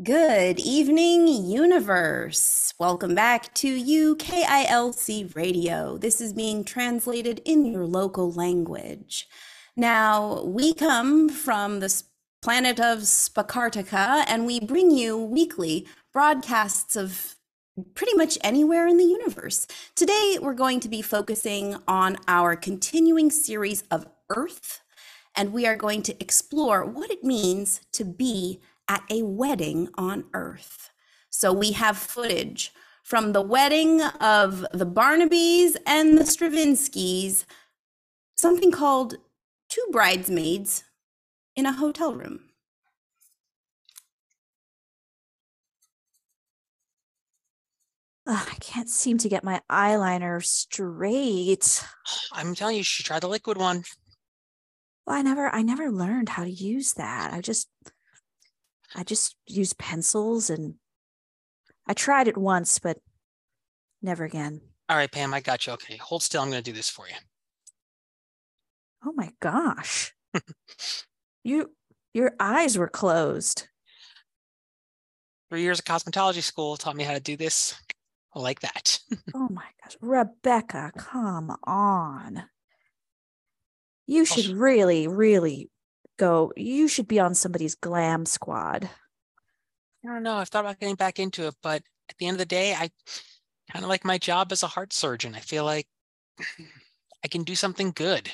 Good evening, universe. Welcome back to UKILC Radio. This is being translated in your local language. Now, we come from the planet of Spakartica and we bring you weekly broadcasts of pretty much anywhere in the universe. Today, we're going to be focusing on our continuing series of Earth, and we are going to explore what it means to be at a wedding on Earth. So we have footage from the wedding of the Barnabys and the Stravinskys, something called Two Bridesmaids in a Hotel Room. Ugh, I can't seem to get my eyeliner straight. I'm telling you, you should try the liquid one. Well, I never I never learned how to use that. I just I just use pencils and I tried it once, but never again. All right, Pam, I got you. Okay, hold still. I'm going to do this for you. Oh my gosh. you your eyes were closed. Three years of cosmetology school taught me how to do this like that. oh my gosh. Rebecca, come on. You should really, really go, you should be on somebody's glam squad. I don't know. I've thought about getting back into it, but at the end of the day, I kind of like my job as a heart surgeon. I feel like I can do something good.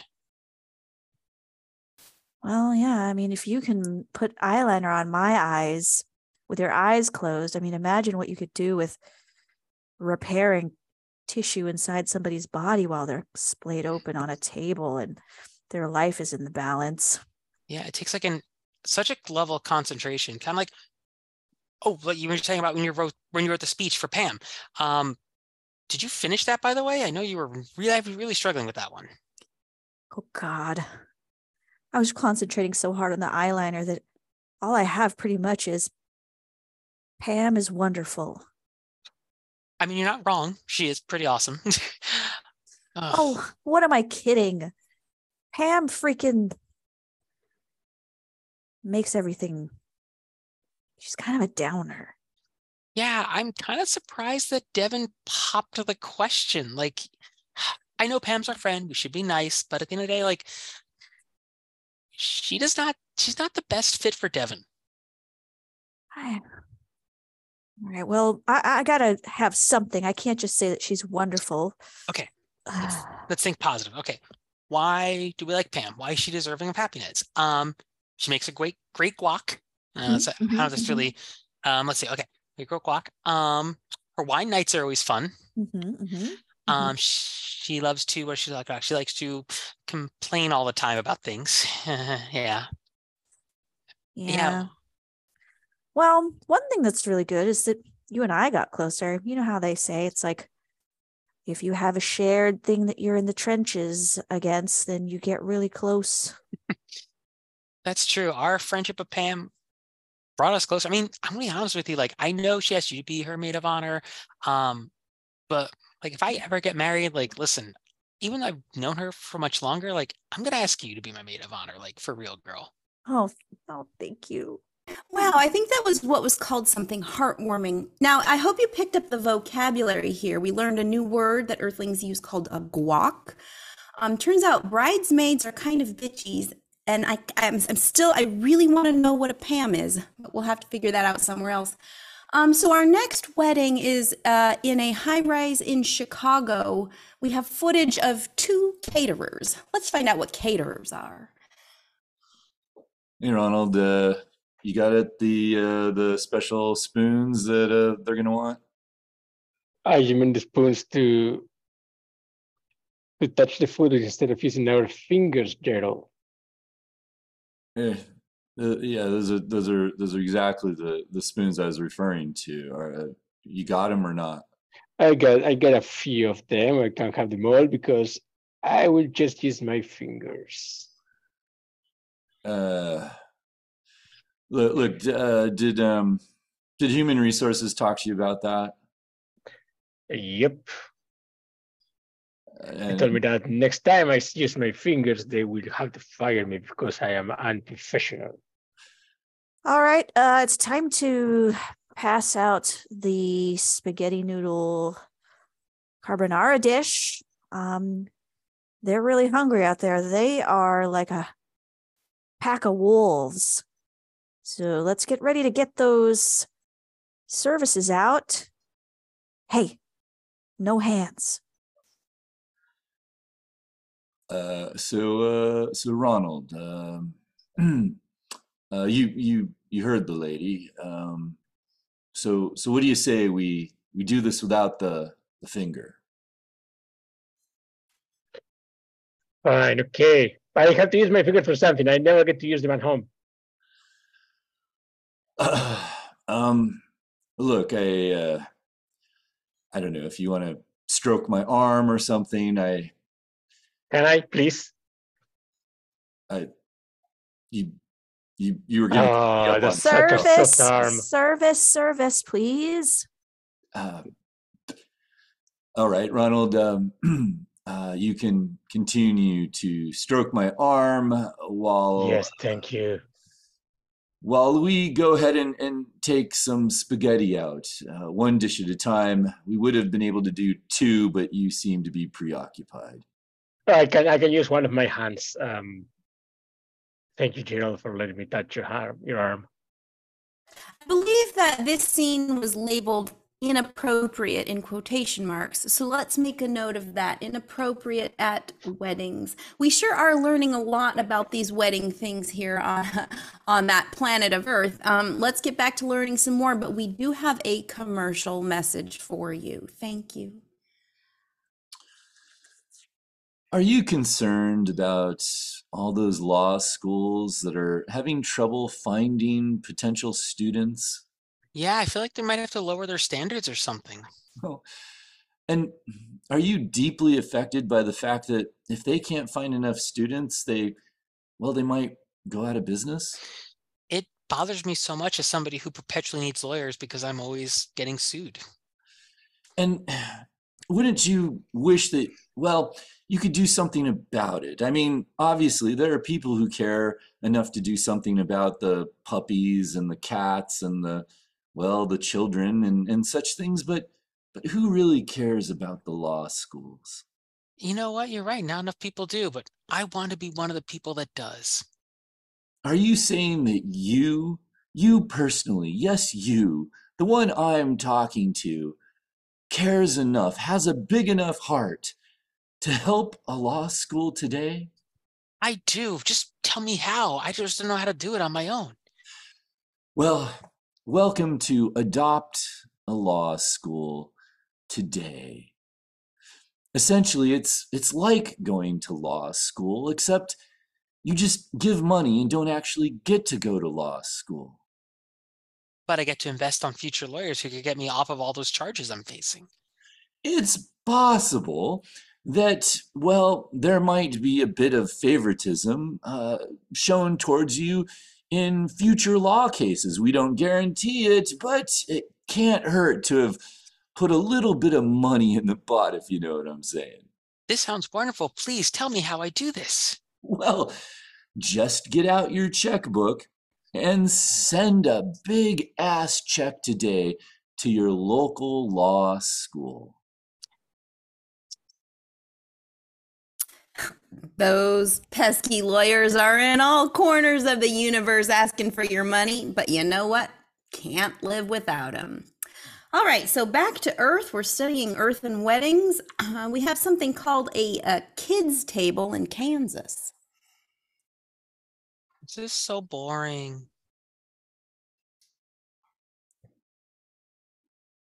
Well, yeah. I mean, if you can put eyeliner on my eyes with your eyes closed, I mean, imagine what you could do with repairing tissue inside somebody's body while they're splayed open on a table and their life is in the balance. Yeah, it takes like an such a level of concentration, kind of like oh, what you were saying about when you wrote when you wrote the speech for Pam. Um, did you finish that by the way? I know you were really really struggling with that one. Oh God. I was concentrating so hard on the eyeliner that all I have pretty much is Pam is wonderful. I mean, you're not wrong. She is pretty awesome. oh, what am I kidding? Pam freaking makes everything she's kind of a downer. Yeah, I'm kind of surprised that Devin popped the question. Like, I know Pam's our friend. We should be nice, but at the end of the day, like, she does not. She's not the best fit for Devin. I, all right. Well, I, I gotta have something. I can't just say that she's wonderful. Okay. Let's, let's think positive. Okay. Why do we like Pam? Why is she deserving of happiness? Um, she makes a great, great guac. Uh, so mm-hmm, how this really, um, let's see. Okay, great guac. Um, her wine nights are always fun. Mm-hmm, mm-hmm, mm-hmm. um, she loves to. What she like? She likes to complain all the time about things. yeah. yeah. Yeah. Well, one thing that's really good is that you and I got closer. You know how they say it's like if you have a shared thing that you're in the trenches against, then you get really close. That's true. Our friendship with Pam brought us closer. I mean, I'm gonna be honest with you. Like, I know she has you to be her maid of honor. Um, but like if I ever get married, like listen, even though I've known her for much longer, like I'm gonna ask you to be my maid of honor, like for real, girl. Oh, oh, thank you. Wow, I think that was what was called something heartwarming. Now, I hope you picked up the vocabulary here. We learned a new word that Earthlings use called a guac. Um, turns out bridesmaids are kind of bitchies, and I, I'm, I'm still, I really want to know what a Pam is, but we'll have to figure that out somewhere else. Um, so our next wedding is uh, in a high rise in Chicago. We have footage of two caterers. Let's find out what caterers are. Hey, Ronald. Uh, you got it. The uh, the special spoons that uh, they're gonna want. Ah, you mean the spoons to to touch the food instead of using our fingers, Gerald? Yeah, uh, yeah. Those are those are those are exactly the the spoons I was referring to. Are, uh, you got them or not? I got I got a few of them. I can't have them all because I will just use my fingers. Uh Look, look uh, did um, did human resources talk to you about that? Yep. And they told me that next time I use my fingers, they will have to fire me because I am unprofessional. All right, uh, it's time to pass out the spaghetti noodle carbonara dish. Um, they're really hungry out there. They are like a pack of wolves. So let's get ready to get those services out. Hey, no hands. Uh, so, uh, so Ronald, um, uh, you you you heard the lady. Um, so so what do you say we we do this without the the finger? Fine, okay. I have to use my fingers for something. I never get to use them at home. um, look, I uh, I don't know if you want to stroke my arm or something. I Can I, please? I you you you were gonna Oh, up that's a Service, service, service, please. Uh, all right, Ronald. Um, uh, you can continue to stroke my arm while Yes, thank you. while we go ahead and, and take some spaghetti out, uh, one dish at a time. We would have been able to do two, but you seem to be preoccupied. I can I can use one of my hands. Um, thank you, Gerald, for letting me touch your arm. Your arm. I believe that this scene was labeled inappropriate in quotation marks. So let's make a note of that. Inappropriate at weddings. We sure are learning a lot about these wedding things here on, on that planet of Earth. Um, let's get back to learning some more, but we do have a commercial message for you. Thank you. Are you concerned about all those law schools that are having trouble finding potential students? Yeah, I feel like they might have to lower their standards or something. Oh, And are you deeply affected by the fact that if they can't find enough students, they, well, they might go out of business? It bothers me so much as somebody who perpetually needs lawyers because I'm always getting sued. And wouldn't you wish that, well, you could do something about it? I mean, obviously, there are people who care enough to do something about the puppies and the cats and the, well, the children and, and such things, but but who really cares about the law schools? You know what? You're right. Not enough people do, but I want to be one of the people that does. Are you saying that you, you personally, yes, you, the one I'm talking to, cares enough, has a big enough heart to help a law school today? I do. Just tell me how. I just don't know how to do it on my own. Well, welcome to Adopt a Law School today. Essentially, it's it's like going to law school, except you just give money and don't actually get to go to law school. But I get to invest on future lawyers who could get me off of all those charges I'm facing. It's possible that, well, there might be a bit of favoritism uh, shown towards you in future law cases. We don't guarantee it, but it can't hurt to have put a little bit of money in the pot, if you know what I'm saying. This sounds wonderful. Please tell me how I do this. Well, just get out your checkbook and send a big ass check today to your local law school. Those pesky lawyers are in all corners of the universe asking for your money, but you know what? Can't live without them. All right, so back to Earth. We're studying Earth and weddings. Uh, we have something called a, a kids' table in Kansas. This is so boring.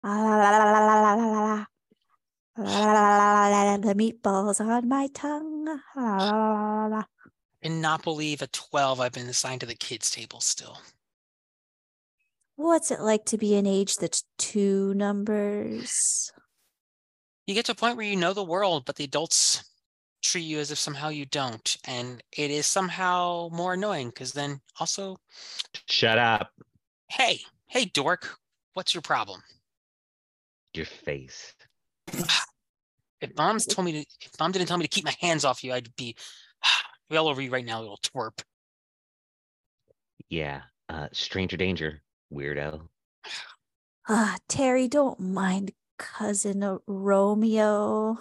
La, la, la, la, la, la, la, The meatballs on my tongue. La, la, la, la, la. Cannot believe at 12 I've been assigned to the kids' table still. What's it like to be an age that's two numbers? You get to a point where you know the world, but the adults treat you as if somehow you don't. And it is somehow more annoying because then also, Shut up. hey, hey, dork, what's your problem? Your face. If mom's told me to, if mom didn't tell me to keep my hands off you, I'd be, be all over you right now, little twerp. Yeah. Uh, stranger danger, weirdo. Ah, Terry, don't mind cousin uh, Romeo.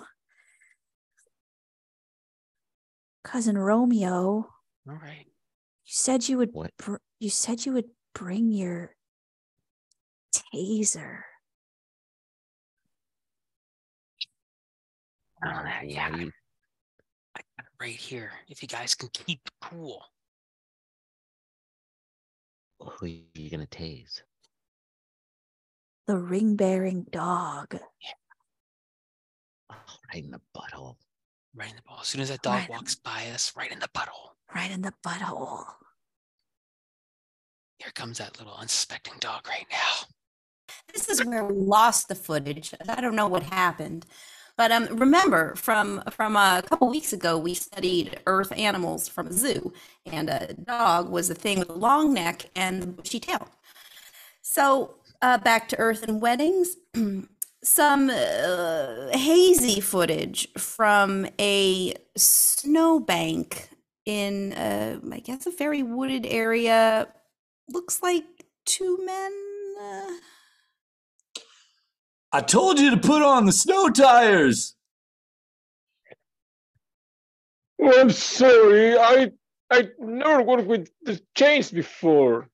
Cousin Romeo, All right. you said you would What? br- you said you would bring your taser. Oh, Why yeah. you- I got it right here. If you guys can keep cool. Who are you gonna tase? The ring bearing dog. Oh, right in the butthole. Right in the ball. As soon as that dog Right in walks by us, right in the butthole. Right in the butthole. Here comes that little unsuspecting dog right now. This is where we lost the footage. I don't know what happened. But um, remember, from from a couple weeks ago, we studied Earth animals from a zoo, and a dog was a thing with a long neck and bushy tail. So uh, back to Earth and weddings. Some uh, hazy footage from a snowbank in, uh, I guess, a very wooded area. Looks like two men. I told you to put on the snow tires. Oh, I'm sorry. I I never worked with the chains before.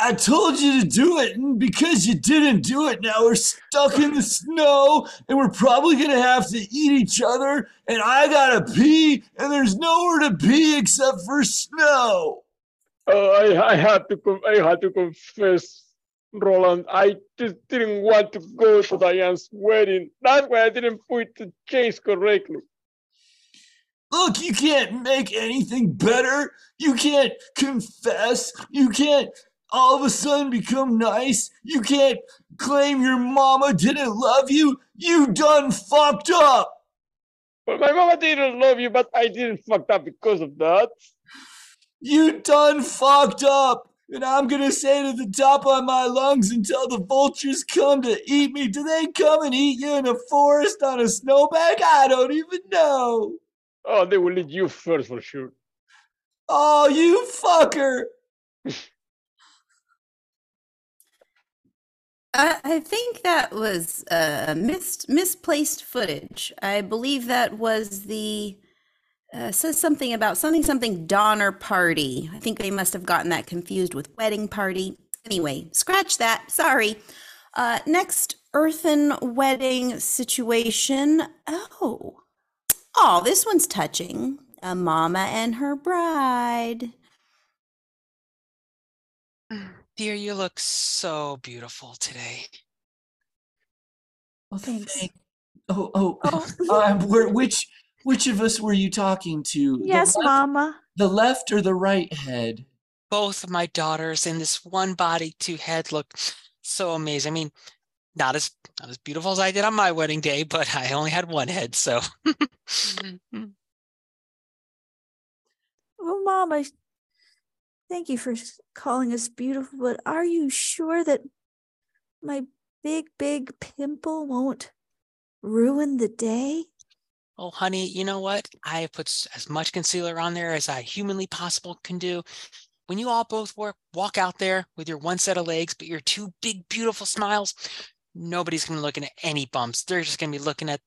I told you to do it, and because you didn't do it, now we're stuck in the snow, and we're probably gonna have to eat each other. And I gotta pee, and there's nowhere to pee except for snow. Uh, I I had to I had to confess, Roland. I just didn't want to go to Diane's wedding. That's why I didn't put the chase correctly. Look, you can't make anything better. You can't confess. You can't all of a sudden become nice. You can't claim your mama didn't love you. You done fucked up. But my mama didn't love you, but I didn't fucked up because of that. You done fucked up. And I'm gonna say to the top of my lungs until the vultures come to eat me. Do they come and eat you in a forest on a snowbank? I don't even know. Oh, they will eat you first for sure. Oh, you fucker. I, I think that was uh, mis- misplaced footage. I believe that was the uh, says something about something something Donner party. I think they must have gotten that confused with wedding party. Anyway, scratch that. Sorry. Uh, next earthen wedding situation. Oh, oh, this one's touching. A mama and her bride. Dear, you look so beautiful today. Oh, Thanks. thank- Oh, oh, Oh. um, which which of us were you talking to? The yes, left- Mama. The left or the right head? Both of my daughters in this one body, two heads look so amazing. I mean, not as not as beautiful as I did on my wedding day, but I only had one head, so mm-hmm. Well, Mama, thank you for calling us beautiful, but are you sure that my big, big pimple won't ruin the day? Oh, honey, you know what? I put as much concealer on there as I humanly possible can do. When you all both work, walk out there with your one set of legs, but your two big, beautiful smiles, nobody's going to be looking at any bumps. They're just going to be looking at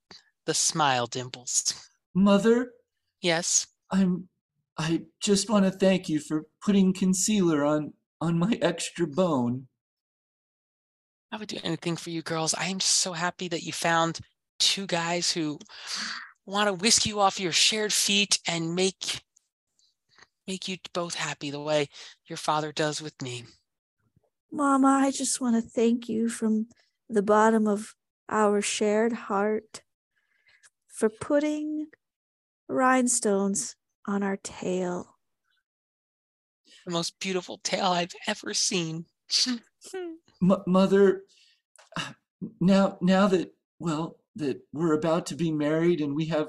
the smile dimples. Mother, Yes. I'm I just want to thank you for putting concealer on on my extra bone. I would do anything for you girls. I am just so happy that you found two guys who want to whisk you off your shared feet and make make you both happy the way your father does with me. Mama, I just want to thank you from the bottom of our shared heart for putting rhinestones on our tail. The most beautiful tail I've ever seen. M- mother, now now that well that we're about to be married and we have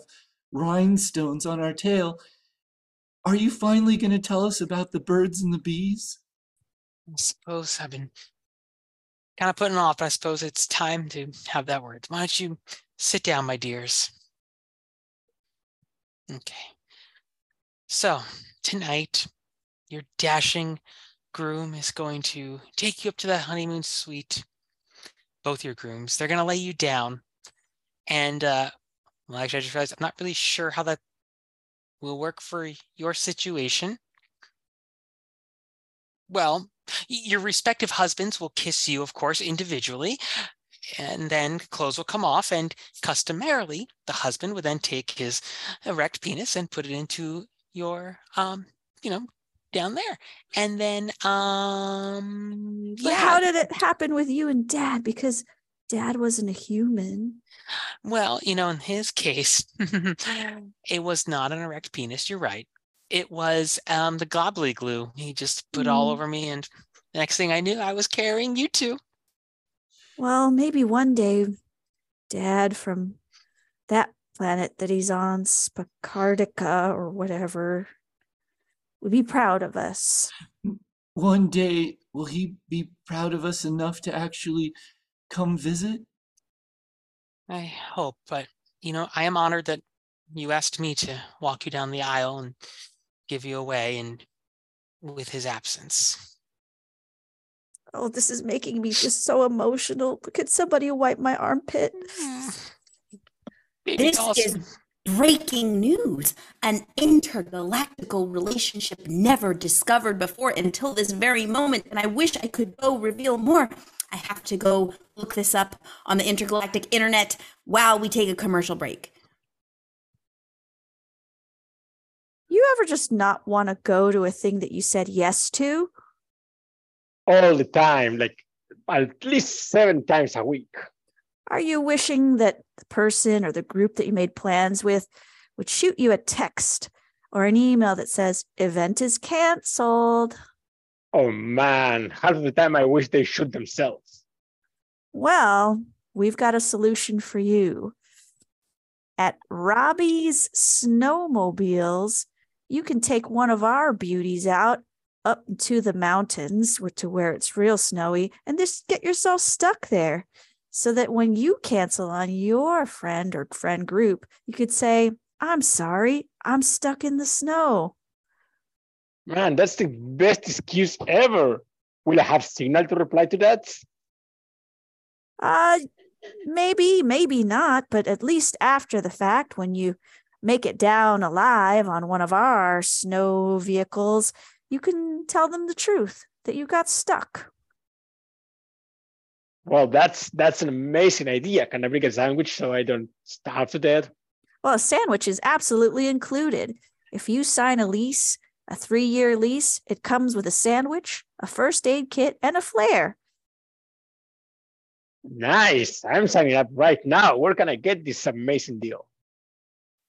rhinestones on our tail, are you finally going to tell us about the birds and the bees? I suppose I've been kind of putting off, but I suppose it's time to have that word. Why don't you sit down, my dears? Okay. So tonight, your dashing, groom is going to take you up to the honeymoon suite. Both your grooms. They're going to lay you down. And, uh, well, actually, I just realized I'm not really sure how that will work for your situation. Well, your respective husbands will kiss you, of course, individually, and then clothes will come off. And customarily, the husband would then take his erect penis and put it into your, um, you know, down there. And then, um, But yeah. how did it happen with you and dad? Because dad wasn't a human. Well, you know, in his case, it was not an erect penis. You're right. It was um, the gobbly glue. He just put all Mm. over me, and the next thing I knew, I was carrying you two. Well, maybe one day dad from that planet that he's on, Spacardica or whatever, would be proud of us. One day, will he be proud of us enough to actually come visit? I hope, but you know, I am honored that you asked me to walk you down the aisle and give you away, and with his absence. Oh, this is making me just so emotional. Could somebody wipe my armpit? Hmm. Baby This dolls. is breaking news. An intergalactical relationship never discovered before until this very moment. And I wish I could go reveal more. I have to go look this up on the intergalactic internet while we take a commercial break. You ever just not want to go to a thing that you said yes to? all the time, like at least seven times a week. Are you wishing that the person or the group that you made plans with would shoot you a text or an email that says, event is canceled? Oh man, half of the time I wish they shoot themselves. Well, we've got a solution for you. At Robbie's Snowmobiles, you can take one of our beauties out up to the mountains to where it's real snowy and just get yourself stuck there so that when you cancel on your friend or friend group, you could say, I'm sorry, I'm stuck in the snow. Man, that's the best excuse ever. Will I have signal to reply to that? Uh, maybe, maybe not, but at least after the fact, when you make it down alive on one of our snow vehicles, you can tell them the truth that you got stuck. Well, that's that's an amazing idea. Can I bring a sandwich so I don't starve to death? Well, a sandwich is absolutely included. If you sign a lease, a three year lease, it comes with a sandwich, a first aid kit, and a flare. Nice. I'm signing up right now. Where can I get this amazing deal?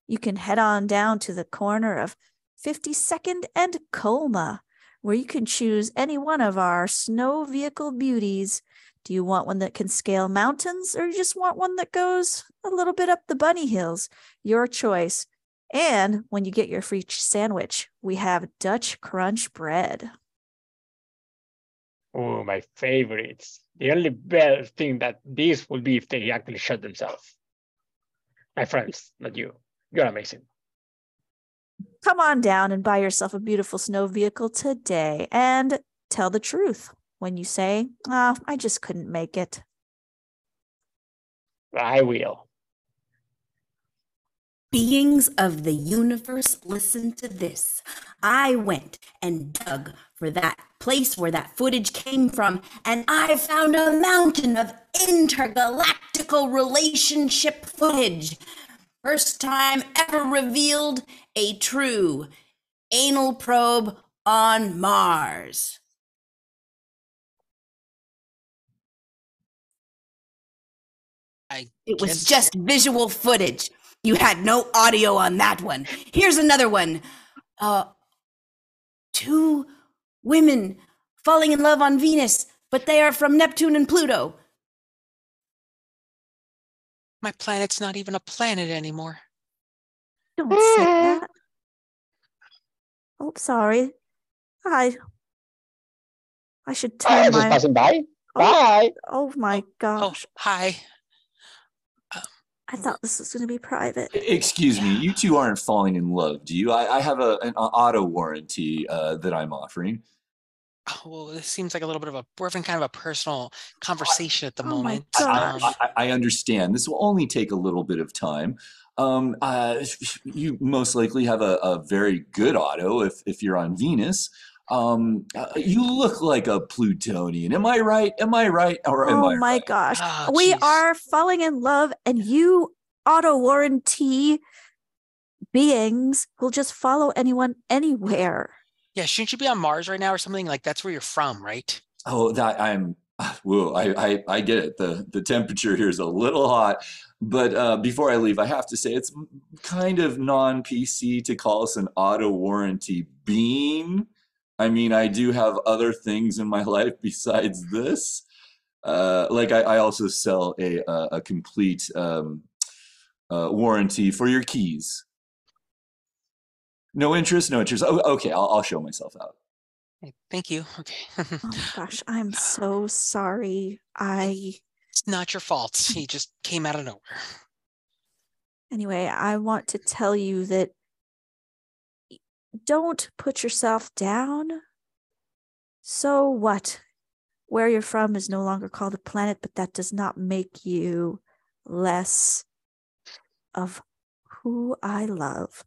You can head on down to the corner of 52nd and Colma, where you can choose any one of our snow vehicle beauties. Do you want one that can scale mountains or you just want one that goes a little bit up the bunny hills? Your choice. And when you get your free sandwich, we have Dutch Crunch bread. Oh, my favorites. The only bad thing that this would be if they actually shot themselves. My friends, not you. You're amazing. Come on down and buy yourself a beautiful snow vehicle today and tell the truth when you say, oh, I just couldn't make it. I will. Beings of the universe, listen to this. I went and dug for that place where that footage came from, and I found a mountain of intergalactical relationship footage. First time ever revealed a true anal probe on Mars. I It was just visual footage. You had no audio on that one. Here's another one. Uh two women falling in love on Venus, but they are from Neptune and Pluto. My planet's not even a planet anymore. Don't say that. Oh, sorry. I I should I turn was just passing by. oh, Bye. oh my Oh, gosh. hi. I thought this was gonna be private. Excuse me, you two aren't falling in love, do you? I, I have a, an auto warranty uh, that I'm offering. oh, well, this seems like a little bit of a we're having kind of a personal conversation at the Oh my moment. gosh. Um, I, I understand. This will only take a little bit of time. Um, uh, you most likely have a, a very good auto if, if you're on Venus. Um, uh, you look like a Plutonian. Am I right? Am I right? Or am oh I my right? gosh. Ah, we jeez. are falling in love, and you auto warranty beings will just follow anyone anywhere. yeah, shouldn't you be on Mars right now or something? Like that's where you're from, right? Oh, that I'm. Whoa, I, I I get it. The the temperature here is a little hot, but uh, before I leave, I have to say it's kind of non PC to call us an auto warranty bean. I mean, I do have other things in my life besides this. Uh, like I, I also sell a a, a complete um, uh, warranty for your keys. No interest, no interest. Oh, okay, I'll, I'll show myself out. Hey, Thank you. Okay. Oh gosh, I'm so sorry. I it's not your fault. He just came out of nowhere. anyway, I want to tell you that y- don't put yourself down. So what? Where you're from is no longer called a planet, but that does not make you less of who I love.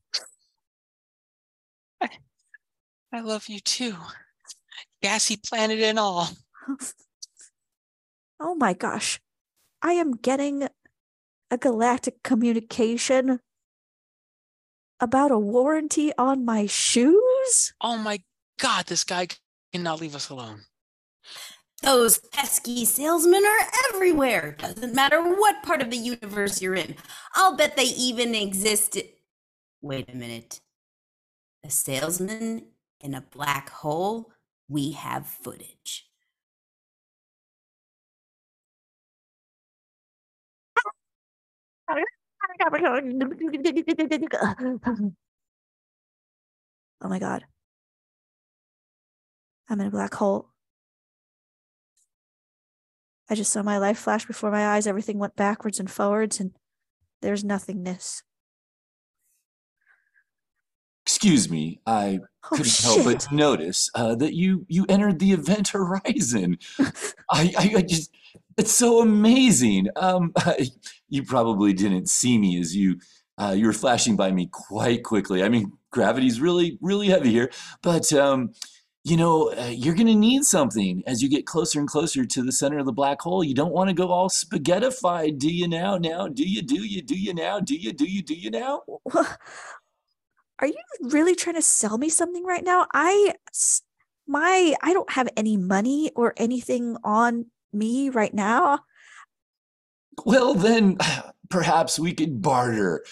I love you too. Gassy planet and all. oh my gosh. I am getting a galactic communication about a warranty on my shoes? Oh my god, this guy cannot leave us alone. Those pesky salesmen are everywhere. Doesn't matter what part of the universe you're in. I'll bet they even exist. Wait a minute. A salesman in a black hole? We have footage. Oh my god. I'm in a black hole. I just saw my life flash before my eyes. Everything went backwards and forwards, and there's nothingness. Excuse me, I Oh, couldn't help but notice uh, that you you entered the event horizon. I, I, I just it's so amazing. Um, you probably didn't see me as you uh, you were flashing by me quite quickly. I mean, gravity's really really heavy here, but um, you know uh, you're gonna need something as you get closer and closer to the center of the black hole. You don't want to go all spaghettified, do you now? Now, do you? Do you? Do you now? Do you? Do you? Do you now? Are you really trying to sell me something right now? I my I don't have any money or anything on me right now. Well, then perhaps we could barter.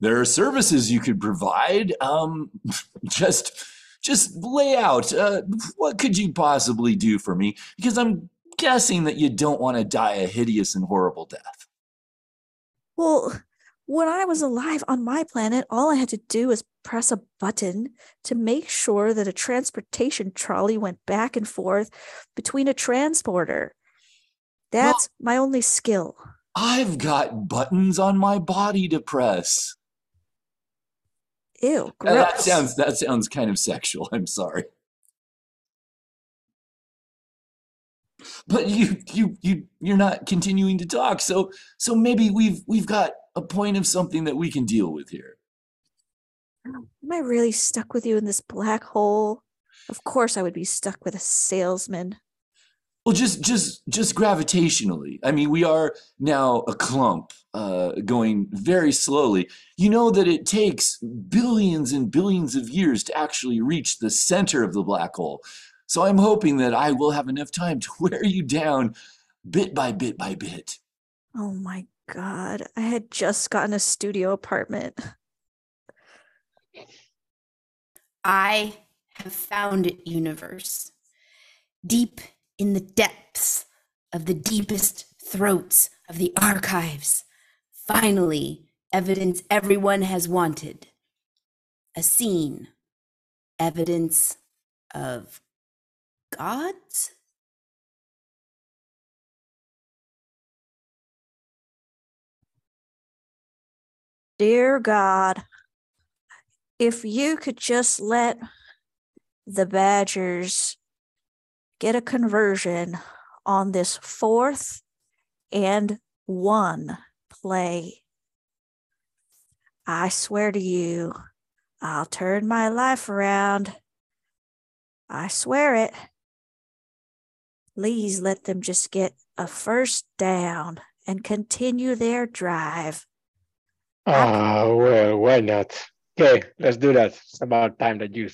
There are services you could provide. Um, just, just lay out. Uh, what could you possibly do for me? Because I'm guessing that you don't want to die a hideous and horrible death. Well, when I was alive on my planet, all I had to do was press a button to make sure that a transportation trolley went back and forth between a transporter. That's my only skill. I've got buttons on my body to press. Ew, Uh, That sounds that sounds kind of sexual. I'm sorry. But you you you you're not continuing to talk. So so maybe we've we've got a point of something that we can deal with here. Am I really stuck with you in this black hole? Of course I would be stuck with a salesman. Well, just just just gravitationally. I mean, we are now a clump uh, going very slowly. You know that it takes billions and billions of years to actually reach the center of the black hole. So I'm hoping that I will have enough time to wear you down bit by bit by bit. Oh my god. I had just gotten a studio apartment. I have found it, universe. Deep in the depths of the deepest throats of the archives. Finally, evidence everyone has wanted. A scene. Evidence of gods? Dear God, if you could just let the Badgers get a conversion on this fourth and one play. I swear to you, I'll turn my life around. I swear it. Please let them just get a first down and continue their drive. Ah, well, why not? Okay, let's do that. It's about time that you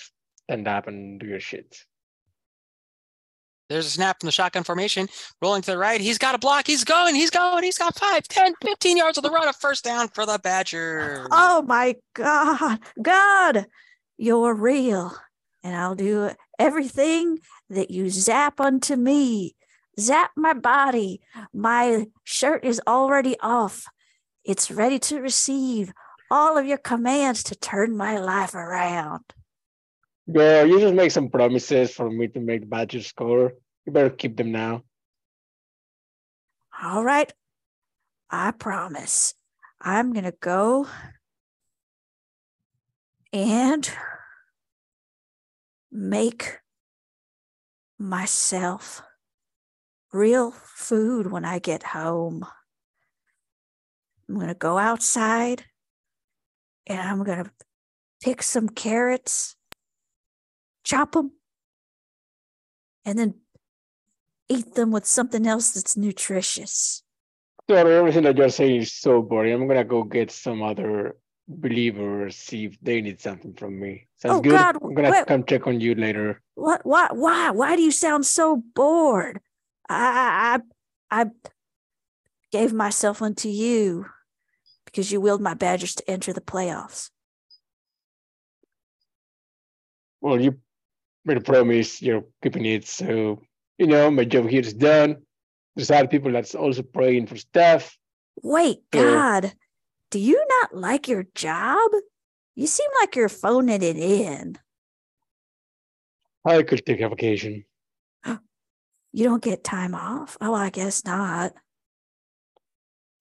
stand up and do your shit. There's a snap from the shotgun formation, rolling to the right. He's got a block. He's going. He's going. He's got 5, 10, 15 yards of the run. A first down for the Badgers. Oh my God. God, you're real. And I'll do everything that you zap unto me. Zap my body. My shirt is already off. It's ready to receive all of your commands to turn my life around. Girl, you just make some promises for me to make the Badgers score. You better keep them now. All right. I promise. I'm going to go and make myself real food when I get home. I'm going to go outside and I'm going to pick some carrots, chop them, and then eat them with something else that's nutritious. Daughter, everything that you're saying is so boring. I'm gonna go get some other believers, see if they need something from me. Sounds Oh, good. God, I'm gonna wait. come check on you later. What? Why? Why? Why do you sound so bored? I, I, I gave myself unto you because you willed my Badgers to enter the playoffs. Well, you made a promise, you're keeping it. So, you know, my job here is done. There's other people that's also praying for stuff. Wait, Sure. God, do you not like your job? You seem like you're phoning it in. I could take a vacation. You don't get time off? Oh, I guess not.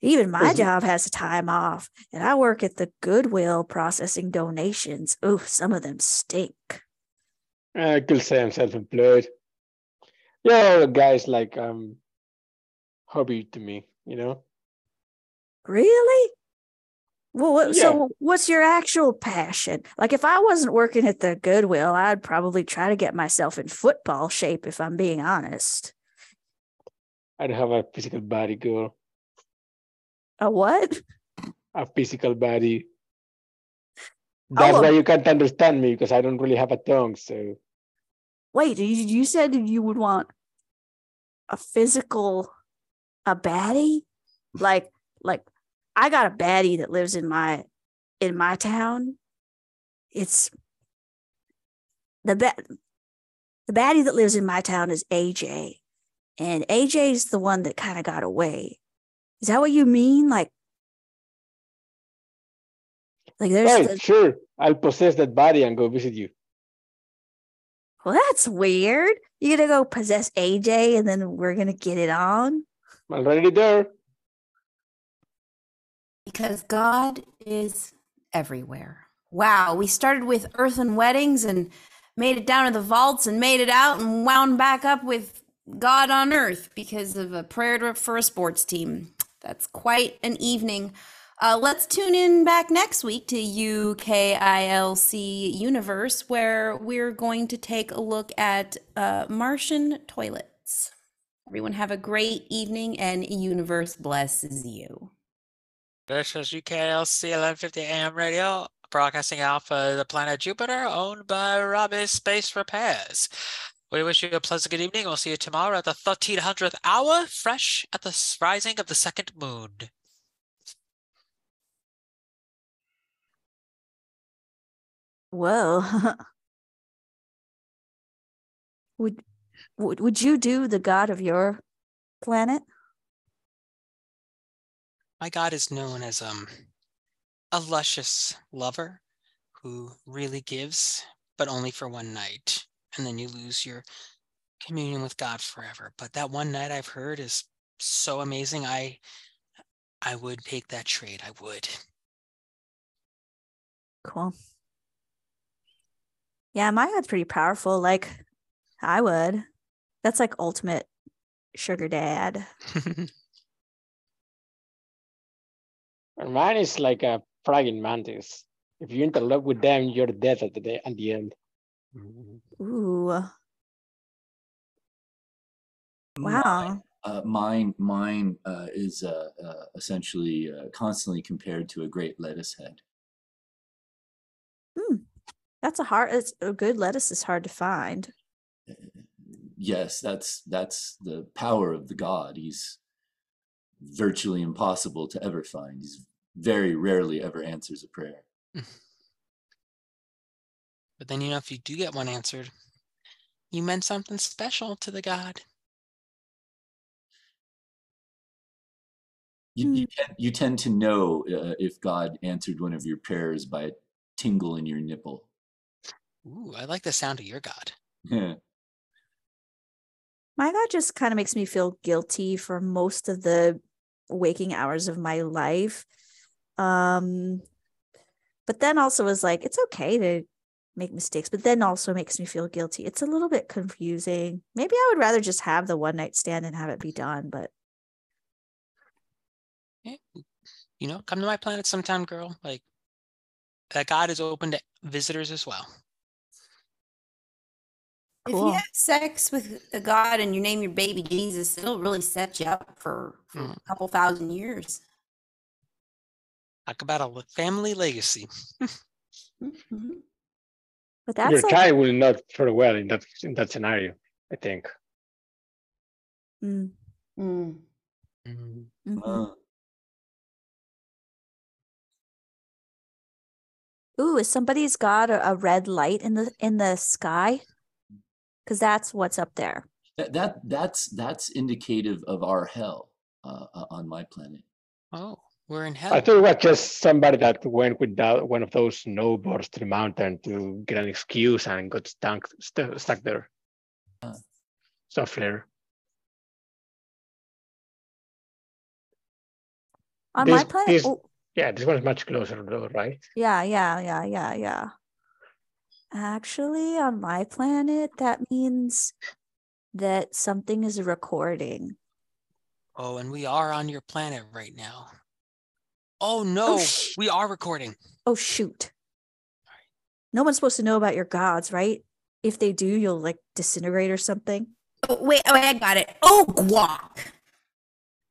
Even my Listen. job has time off, and I work at the Goodwill processing donations. Ooh, some of them stink. I could say I'm self-employed. Yeah, guys like um hobby to me, you know. Really? Well, what, Yeah. so what's your actual passion? Like, if I wasn't working at the Goodwill, I'd probably try to get myself in football shape, if I'm being honest. I don't have a physical body, girl. A what? A physical body. That's Oh, why you can't understand me because I don't really have a tongue. So Wait, you, you said you would want a physical, a baddie? Like, like I got a baddie that lives in my in my town. It's the ba- the baddie that lives in my town is AJ, and AJ's the one that kind of got away. Is that what you mean? Like, like there's right, the- sure. I'll possess that body and go visit you. well, that's weird. You're gonna go possess AJ, and then we're gonna get it on. I'm already there. Because God is everywhere. Wow, we started with earthen weddings and made it down to the vaults and made it out and wound back up with God on earth because of a prayer to- for a sports team. That's quite an evening. Uh, let's tune in back next week to UKILC Universe, where we're going to take a look at uh, Martian toilets. Everyone have a great evening and universe blesses you. This is UKLC 1150 AM radio, broadcasting out for the planet Jupiter, owned by Robbie Space Repairs. We wish you a pleasant good evening. We'll see you tomorrow at the 1300th hour, fresh at the rising of the second moon. Whoa. would would would you do the god of your planet? My god is known as um a luscious lover who really gives, but only for one night, and then you lose your communion with God forever. But that one night I've heard is so amazing. I I would take that trade. I would. Cool. Yeah, my god's pretty powerful. Like I would. That's like ultimate sugar dad. And mine is like a praying mantis. If you interlock with them, you're dead at the day at the end. Ooh. Wow. Uh, mine, mine uh, is uh, uh, essentially uh, constantly compared to a great lettuce head. That's a hard it's a good lettuce is hard to find. Yes, that's that's the power of the god. He's virtually impossible to ever find. He's very rarely ever answers a prayer. But then, you know, if you do get one answered, you meant something special to the god. You, you, tend, you tend to know uh, if God answered one of your prayers by a tingle in your nipple. Ooh, I like the sound of your god. My God just kind of makes me feel guilty for most of the waking hours of my life. Um, but then also is like, it's okay to make mistakes, but then also makes me feel guilty. It's a little bit confusing. Maybe I would rather just have the one night stand and have it be done, but You know, come to my planet sometime, girl. Like that god is open to visitors as well. If you have sex with a god and you name your baby Jesus, it'll really set you up for, for Mm. a couple thousand years. Talk about a family legacy. Mhm. but Your that's like, child will not fare well in that in that scenario. I think. mm, Mm. Mm, mhm. Uh, Ooh, is somebody's got a, a red light in the in the sky? Because that's what's up there. that, that that's that's indicative of our hell uh, uh, on my planet. Oh, we're in hell. I thought it was just somebody that went with that, one of those snowboards to the mountain to get an excuse and got stuck stu- stuck there. Uh. So fair. On my planet. this- oh, Yeah, this one is much closer though, right? yeah, yeah, yeah, yeah, yeah. Actually, on my planet, that means that something is recording. oh, and we are on your planet right now. Oh, oh no, sh- we are recording. Oh shoot. No one's supposed to know about your gods, right? If they do, you'll like disintegrate or something. Oh, wait, oh, I got it. Oh, guac.